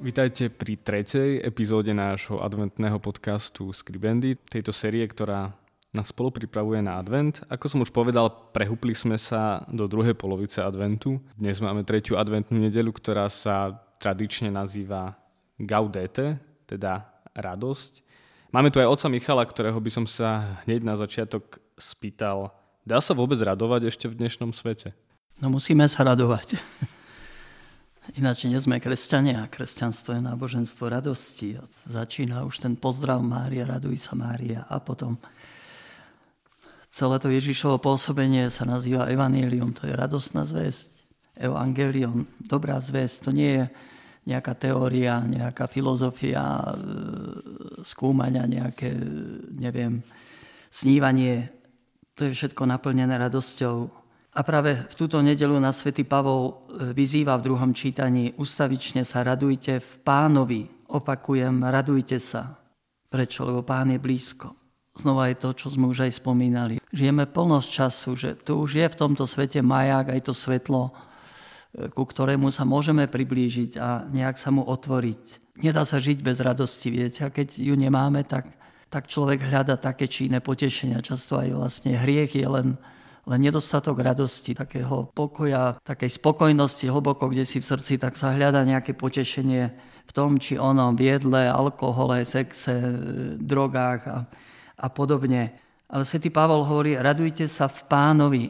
Vítajte pri tretej epizóde nášho adventného podcastu Skribendy, tejto série, ktorá nás spolu pripravuje na advent. Ako som už povedal, prehúpli sme sa do druhej polovice adventu. Dnes máme tretiu adventnú nedelu, ktorá sa tradične nazýva Gaudete, teda radosť. Máme tu aj oca Michala, ktorého by som sa hneď na začiatok spýtal, dá sa vôbec radovať ešte v dnešnom svete? No musíme sa radovať. Ináč nie sme kresťania. Kresťanstvo je náboženstvo radosti. Začína už ten pozdrav Mária, raduj sa Mária. A potom celé to Ježišovo pôsobenie sa nazýva Evangelium. To je radostná zväzť. Evangelium, dobrá zväzť. To nie je nejaká teória, nejaká filozofia, e, skúmania, nejaké, neviem, snívanie. To je všetko naplnené radosťou a práve v túto nedelu na svätý Pavol e, vyzýva v druhom čítaní ustavične sa radujte v pánovi. Opakujem, radujte sa. Prečo? Lebo pán je blízko. Znova je to, čo sme už aj spomínali. Žijeme plnosť času, že tu už je v tomto svete maják, aj to svetlo, e, ku ktorému sa môžeme priblížiť a nejak sa mu otvoriť. Nedá sa žiť bez radosti, viete. A keď ju nemáme, tak, tak človek hľada také či iné potešenia. Často aj vlastne hriech je len len nedostatok radosti, takého pokoja, takej spokojnosti hlboko kde si v srdci, tak sa hľada nejaké potešenie v tom či onom, v jedle, alkohole, sexe, drogách a, a podobne. Ale svätý Pavol hovorí, radujte sa v pánovi.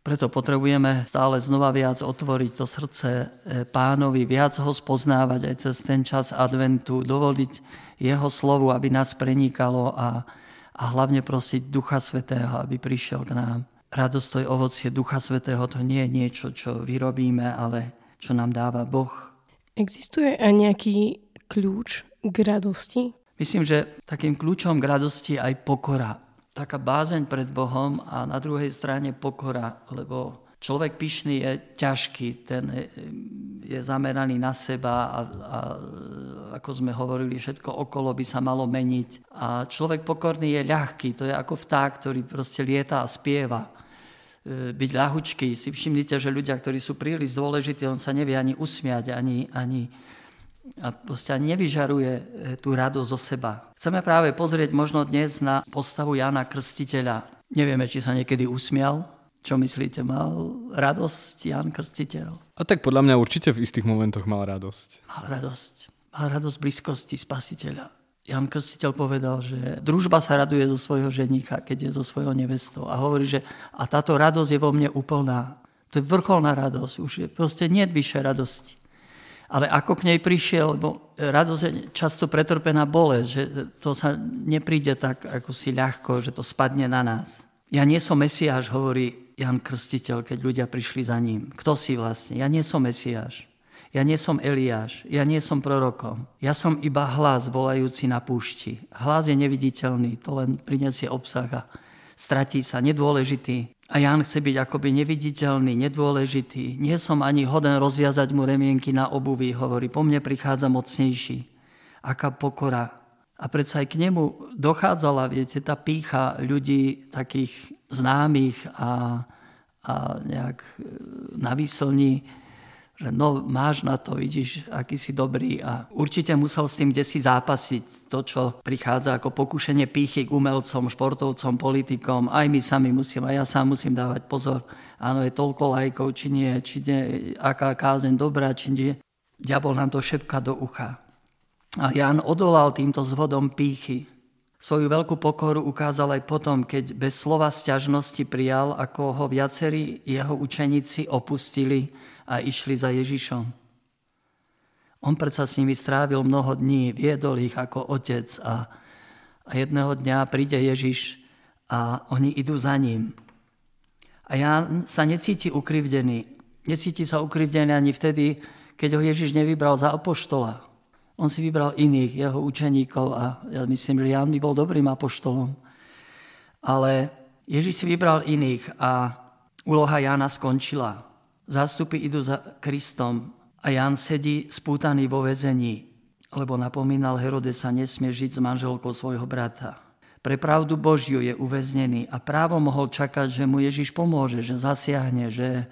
Preto potrebujeme stále znova viac otvoriť to srdce e, pánovi, viac ho spoznávať aj cez ten čas adventu, dovoliť jeho slovu, aby nás prenikalo a, a hlavne prosiť Ducha Svetého, aby prišiel k nám. Radosť to je ovocie Ducha Svetého, to nie je niečo, čo vyrobíme, ale čo nám dáva Boh. Existuje aj nejaký kľúč k radosti? Myslím, že takým kľúčom k radosti je aj pokora. Taká bázeň pred Bohom a na druhej strane pokora, lebo človek pyšný je ťažký, ten je zameraný na seba a, a ako sme hovorili, všetko okolo by sa malo meniť. A človek pokorný je ľahký, to je ako vták, ktorý proste lieta a spieva. E, byť ľahučký. Si všimnite, že ľudia, ktorí sú príliš dôležití, on sa nevie ani usmiať, ani, ani a proste ani nevyžaruje e, tú radosť zo seba. Chceme práve pozrieť možno dnes na postavu Jana Krstiteľa. Nevieme, či sa niekedy usmial. Čo myslíte, mal radosť Jan Krstiteľ? A tak podľa mňa určite v istých momentoch mal radosť. Mal radosť. Mal radosť blízkosti spasiteľa. Jan Krstiteľ povedal, že družba sa raduje zo svojho ženícha, keď je zo svojho nevestou. A hovorí, že a táto radosť je vo mne úplná. To je vrcholná radosť. Už je proste nie vyššie radosti. Ale ako k nej prišiel, lebo radosť je často pretrpená bolesť, že to sa nepríde tak ako si ľahko, že to spadne na nás. Ja nie som Mesiáš, hovorí Jan Krstiteľ, keď ľudia prišli za ním. Kto si vlastne? Ja nie som Mesiáš. Ja nie som Eliáš, ja nie som prorokom. Ja som iba hlas volajúci na púšti. Hlas je neviditeľný, to len prinesie obsah a stratí sa, nedôležitý. A Jan chce byť akoby neviditeľný, nedôležitý. Nie som ani hoden rozviazať mu remienky na obuvi, hovorí, po mne prichádza mocnejší. Aká pokora. A predsa aj k nemu dochádzala, viete, tá pícha ľudí takých známych a, a nejak na výslni že no máš na to, vidíš, aký si dobrý a určite musel s tým si zápasiť to, čo prichádza ako pokušenie pýchy k umelcom, športovcom, politikom, aj my sami musíme, aj ja sám musím dávať pozor, áno, je toľko lajkov, či nie, či nie, aká kázeň dobrá, či nie. Diabol nám to šepka do ucha. A Jan odolal týmto zvodom pýchy. Svoju veľkú pokoru ukázal aj potom, keď bez slova sťažnosti prijal, ako ho viacerí jeho učeníci opustili a išli za Ježišom. On predsa s nimi strávil mnoho dní, viedol ich ako otec a, a jedného dňa príde Ježiš a oni idú za ním. A ja sa necíti ukrivdený. necíti sa ukrivdený ani vtedy, keď ho Ježiš nevybral za apoštola. On si vybral iných, jeho učeníkov a ja myslím, že Jan by bol dobrým apoštolom. Ale Ježiš si vybral iných a úloha Jana skončila. Zástupy idú za Kristom a Jan sedí spútaný vo vezení, lebo napomínal Herode sa nesmie žiť s manželkou svojho brata. Pre pravdu Božiu je uväznený a právo mohol čakať, že mu Ježiš pomôže, že zasiahne, že e,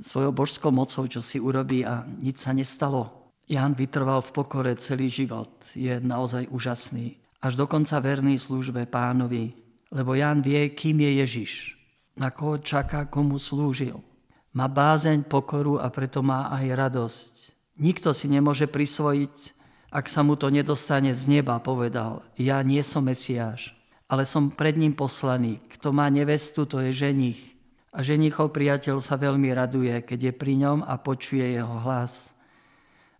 svojou božskou mocou čo si urobí a nič sa nestalo. Jan vytrval v pokore celý život. Je naozaj úžasný. Až dokonca verný službe pánovi. Lebo Jan vie, kým je Ježiš. Na koho čaká, komu slúžil. Má bázeň, pokoru a preto má aj radosť. Nikto si nemôže prisvojiť, ak sa mu to nedostane z neba, povedal. Ja nie som Mesiáš ale som pred ním poslaný. Kto má nevestu, to je ženich. A ženichov priateľ sa veľmi raduje, keď je pri ňom a počuje jeho hlas.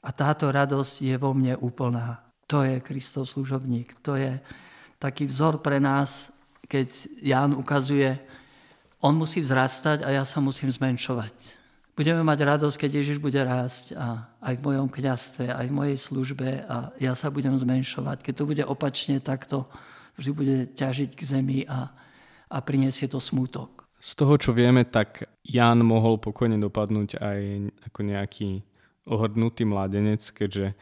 A táto radosť je vo mne úplná. To je Kristov služobník. To je taký vzor pre nás, keď Ján ukazuje, on musí vzrastať a ja sa musím zmenšovať. Budeme mať radosť, keď Ježiš bude rásť a aj v mojom kniazstve, aj v mojej službe a ja sa budem zmenšovať. Keď to bude opačne, tak to vždy bude ťažiť k zemi a, a priniesie to smútok. Z toho, čo vieme, tak Jan mohol pokojne dopadnúť aj ako nejaký ohrdnutý mladenec, keďže e,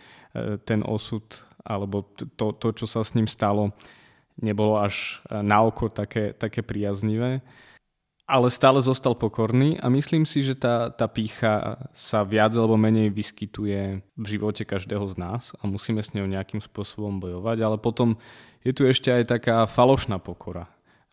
ten osud alebo to, to, čo sa s ním stalo, nebolo až e, na oko také, také priaznivé. Ale stále zostal pokorný a myslím si, že tá, tá pícha sa viac alebo menej vyskytuje v živote každého z nás a musíme s ňou nejakým spôsobom bojovať, ale potom je tu ešte aj taká falošná pokora.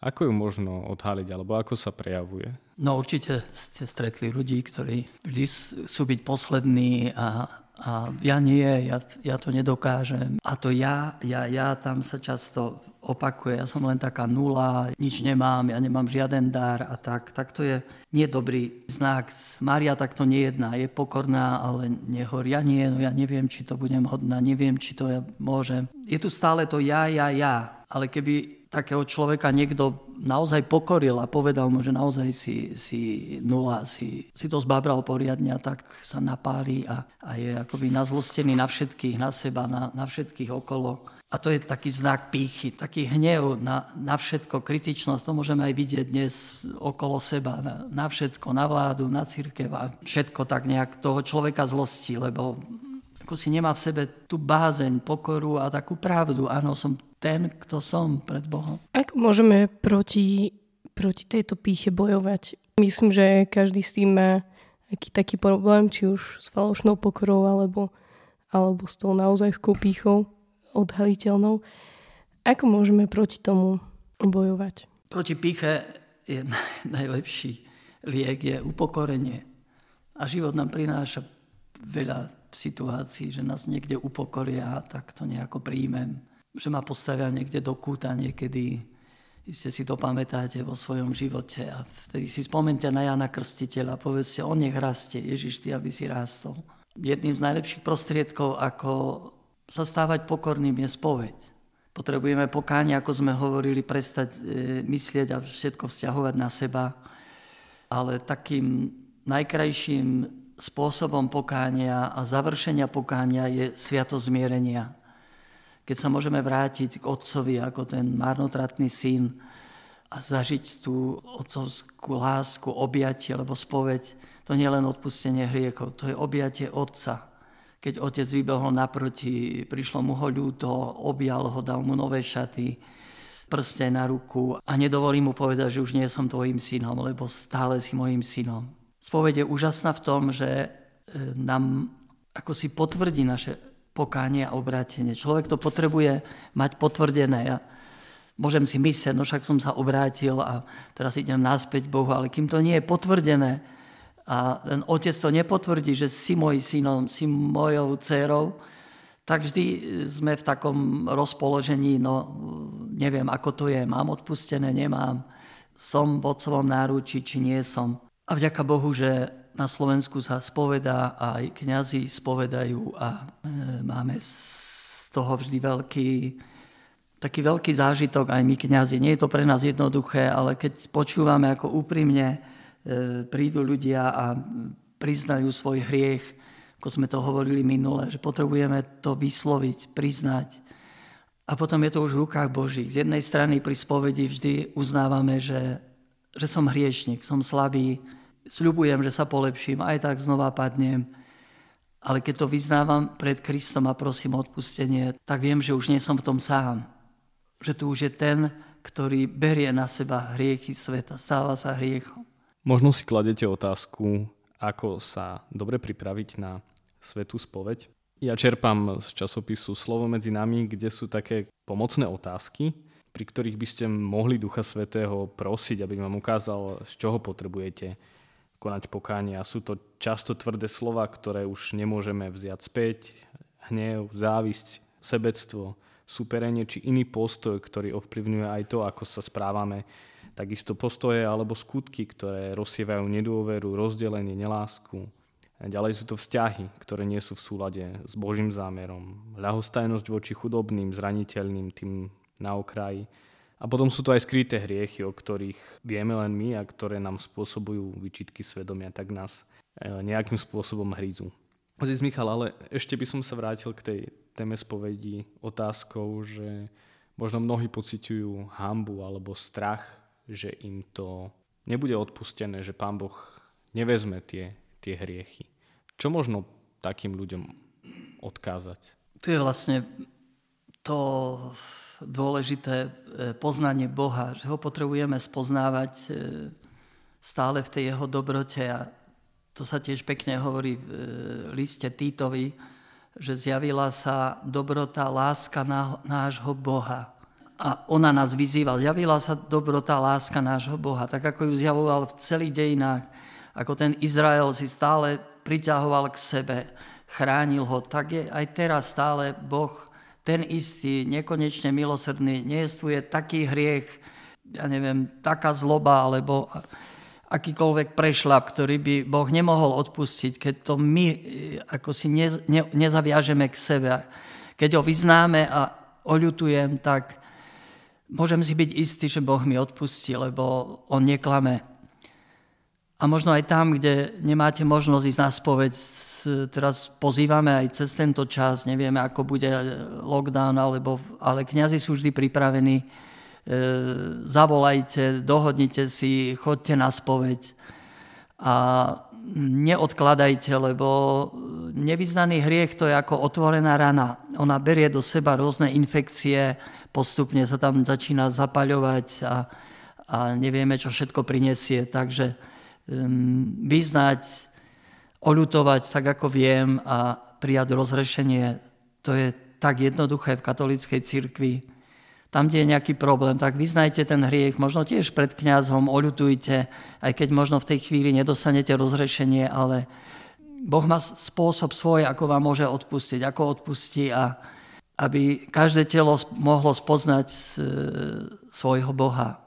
Ako ju možno odhaliť, alebo ako sa prejavuje? No určite ste stretli ľudí, ktorí vždy sú byť poslední a, a ja nie, ja, ja to nedokážem. A to ja, ja, ja, tam sa často opakuje, ja som len taká nula, nič nemám, ja nemám žiaden dar a tak. Tak to je nie dobrý znak. Mária takto nejedná, je pokorná, ale nehorí. Ja nie, no ja neviem, či to budem hodná, neviem, či to ja môžem. Je tu stále to ja, ja, ja. Ale keby takého človeka niekto naozaj pokoril a povedal mu, že naozaj si, si nula, si, si to zbabral poriadne a tak sa napáli a, a je akoby nazlostený na všetkých, na seba, na, na všetkých okolo a to je taký znak pýchy, taký hnev na, na všetko, kritičnosť. To môžeme aj vidieť dnes okolo seba, na, na všetko, na vládu, na církev a všetko tak nejak toho človeka zlosti, lebo ako si nemá v sebe tú bázeň, pokoru a takú pravdu. Áno, som ten, kto som pred Bohom. Ako môžeme proti, proti tejto píche bojovať? Myslím, že každý s tým má aký taký problém, či už s falošnou pokorou, alebo, alebo s tou naozaj pýchou odhaliteľnou. Ako môžeme proti tomu bojovať? Proti píche je najlepší liek, je upokorenie. A život nám prináša veľa situácií, že nás niekde upokoria, tak to nejako príjmem. Že ma postavia niekde do kúta niekedy, ste si to pamätáte vo svojom živote a vtedy si spomente na Jana Krstiteľa povedzte, on nech rastie, Ježiš, ty, aby si rástol. Jedným z najlepších prostriedkov, ako sa stávať pokorným je spoveď. Potrebujeme pokáň, ako sme hovorili, prestať e, myslieť a všetko vzťahovať na seba. Ale takým najkrajším spôsobom pokánia a završenia pokánia je sviato zmierenia. Keď sa môžeme vrátiť k otcovi ako ten marnotratný syn a zažiť tú otcovskú lásku, objatie, lebo spoveď to nie je len odpustenie hriechov, to je objatie otca keď otec vybehol naproti, prišlo mu ho ľúto, objal ho, dal mu nové šaty, prste na ruku a nedovolí mu povedať, že už nie som tvojim synom, lebo stále si mojim synom. Spoveď je úžasná v tom, že e, nám ako si potvrdí naše pokánie a obrátenie. Človek to potrebuje mať potvrdené. Ja môžem si myslieť, no však som sa obrátil a teraz idem naspäť Bohu, ale kým to nie je potvrdené, a ten otec to nepotvrdí, že si môj synom, si mojou dcerou, tak vždy sme v takom rozpoložení, no neviem, ako to je, mám odpustené, nemám, som v otcovom náručí, či nie som. A vďaka Bohu, že na Slovensku sa spovedá aj kňazi spovedajú a e, máme z toho vždy veľký, taký veľký zážitok aj my kňazi. Nie je to pre nás jednoduché, ale keď počúvame ako úprimne E, prídu ľudia a priznajú svoj hriech, ako sme to hovorili minule, že potrebujeme to vysloviť, priznať. A potom je to už v rukách Božích. Z jednej strany pri spovedi vždy uznávame, že, že som hriešnik, som slabý, sľubujem, že sa polepším, aj tak znova padnem. Ale keď to vyznávam pred Kristom a prosím o odpustenie, tak viem, že už nie som v tom sám. Že tu už je ten, ktorý berie na seba hriechy sveta, stáva sa hriechom. Možno si kladete otázku, ako sa dobre pripraviť na svetú spoveď. Ja čerpám z časopisu Slovo medzi nami, kde sú také pomocné otázky, pri ktorých by ste mohli Ducha Svetého prosiť, aby vám ukázal, z čoho potrebujete konať pokánie. A sú to často tvrdé slova, ktoré už nemôžeme vziať späť. Hnev, závisť, sebectvo, superenie či iný postoj, ktorý ovplyvňuje aj to, ako sa správame. Takisto postoje alebo skutky, ktoré rozsievajú nedôveru, rozdelenie, nelásku. A ďalej sú to vzťahy, ktoré nie sú v súlade s Božím zámerom. Ľahostajnosť voči chudobným, zraniteľným, tým na okraji a potom sú to aj skryté hriechy, o ktorých vieme len my a ktoré nám spôsobujú vyčitky svedomia, tak nás e, nejakým spôsobom hrízu. Ozic Michal, ale ešte by som sa vrátil k tej téme spovedi otázkou, že možno mnohí pociťujú hambu alebo strach, že im to nebude odpustené, že Pán Boh nevezme tie, tie hriechy. Čo možno takým ľuďom odkázať? Tu je vlastne to dôležité e, poznanie Boha, že ho potrebujeme spoznávať e, stále v tej jeho dobrote a to sa tiež pekne hovorí v e, liste Týtovi, že zjavila sa dobrota, láska nášho Boha. A ona nás vyzýva, zjavila sa dobrota, láska nášho Boha, tak ako ju zjavoval v celých dejinách, ako ten Izrael si stále priťahoval k sebe, chránil ho, tak je aj teraz stále Boh ten istý, nekonečne milosrdný, nejestvuje taký hriech, ja neviem, taká zloba, alebo akýkoľvek prešlap, ktorý by Boh nemohol odpustiť, keď to my e, ako si ne, ne, nezaviažeme k sebe. Keď ho vyznáme a oľutujem, tak môžem si byť istý, že Boh mi odpustí, lebo on neklame. A možno aj tam, kde nemáte možnosť ísť na spoveď teraz pozývame aj cez tento čas, nevieme, ako bude lockdown, alebo, ale kňazi sú vždy pripravení. E, zavolajte, dohodnite si, chodte na spoveď a neodkladajte, lebo nevyznaný hriech to je ako otvorená rana. Ona berie do seba rôzne infekcie, postupne sa tam začína zapaľovať a, a nevieme, čo všetko prinesie. Takže um, vyznať oľutovať tak, ako viem a prijať rozrešenie. To je tak jednoduché v katolíckej cirkvi. Tam, kde je nejaký problém, tak vyznajte ten hriech, možno tiež pred kňazom, oľutujte, aj keď možno v tej chvíli nedostanete rozrešenie, ale Boh má spôsob svoj, ako vám môže odpustiť, ako odpustí a aby každé telo mohlo spoznať e, svojho Boha.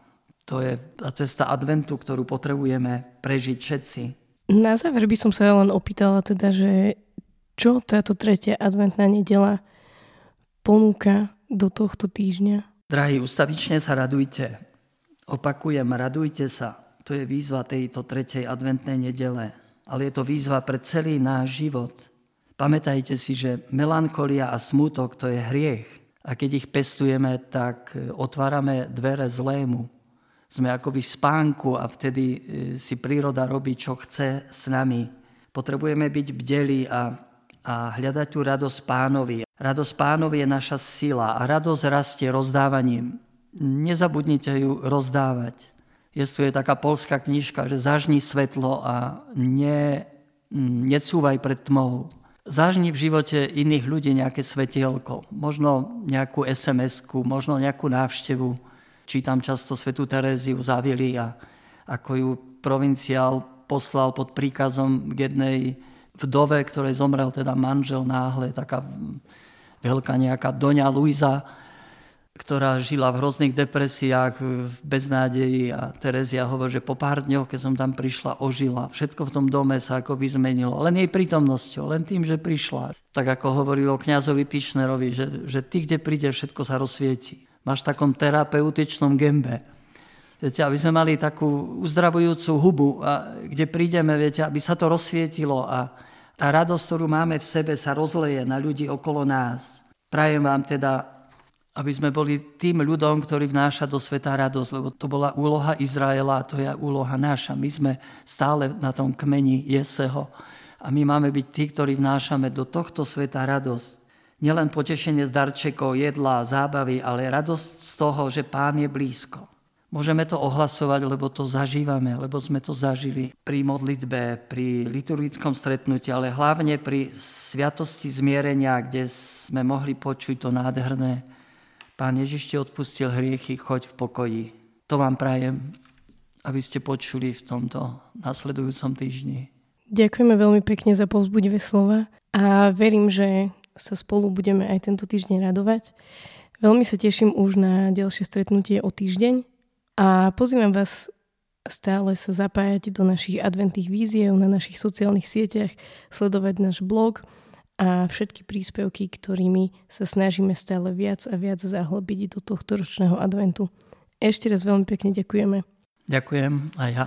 To je tá cesta adventu, ktorú potrebujeme prežiť všetci. Na záver by som sa len opýtala teda, že čo táto tretia adventná nedela ponúka do tohto týždňa? Drahí, ustavične sa radujte. Opakujem, radujte sa. To je výzva tejto tretej adventnej nedele. Ale je to výzva pre celý náš život. Pamätajte si, že melancholia a smutok to je hriech. A keď ich pestujeme, tak otvárame dvere zlému sme akoby v spánku a vtedy e, si príroda robí, čo chce s nami. Potrebujeme byť bdelí a, a hľadať tú radosť pánovi. Radosť pánovi je naša sila a radosť rastie rozdávaním. Nezabudnite ju rozdávať. Je tu je taká polská knižka, že zažni svetlo a ne, necúvaj pred tmou. Zažni v živote iných ľudí nejaké svetielko, možno nejakú SMS-ku, možno nejakú návštevu, čítam často svetú Teréziu z Avily a ako ju provinciál poslal pod príkazom k jednej vdove, ktorej zomrel teda manžel náhle, taká veľká nejaká Doňa Luisa, ktorá žila v hrozných depresiách, v beznádeji a Terezia hovorí, že po pár dňoch, keď som tam prišla, ožila. Všetko v tom dome sa akoby zmenilo. Len jej prítomnosťou, len tým, že prišla. Tak ako hovoril o kňazovi Tišnerovi, že, že ty, kde príde, všetko sa rozsvieti máš v takom terapeutičnom gembe. Viete, aby sme mali takú uzdravujúcu hubu, a kde prídeme, viete, aby sa to rozsvietilo a tá radosť, ktorú máme v sebe, sa rozleje na ľudí okolo nás. Prajem vám teda, aby sme boli tým ľudom, ktorý vnáša do sveta radosť, lebo to bola úloha Izraela a to je úloha naša. My sme stále na tom kmeni Jeseho a my máme byť tí, ktorí vnášame do tohto sveta radosť. Nielen potešenie z darčekov, jedla, zábavy, ale radosť z toho, že Pán je blízko. Môžeme to ohlasovať, lebo to zažívame, lebo sme to zažili pri modlitbe, pri liturgickom stretnutí, ale hlavne pri sviatosti zmierenia, kde sme mohli počuť to nádherné. Pán Ježiš ti odpustil hriechy, choď v pokoji. To vám prajem, aby ste počuli v tomto nasledujúcom týždni. Ďakujeme veľmi pekne za povzbudivé slova a verím, že sa spolu budeme aj tento týždeň radovať. Veľmi sa teším už na ďalšie stretnutie o týždeň a pozývam vás stále sa zapájať do našich adventných víziev na našich sociálnych sieťach, sledovať náš blog a všetky príspevky, ktorými sa snažíme stále viac a viac zahlbiť do tohto ročného adventu. Ešte raz veľmi pekne ďakujeme. Ďakujem aj ja.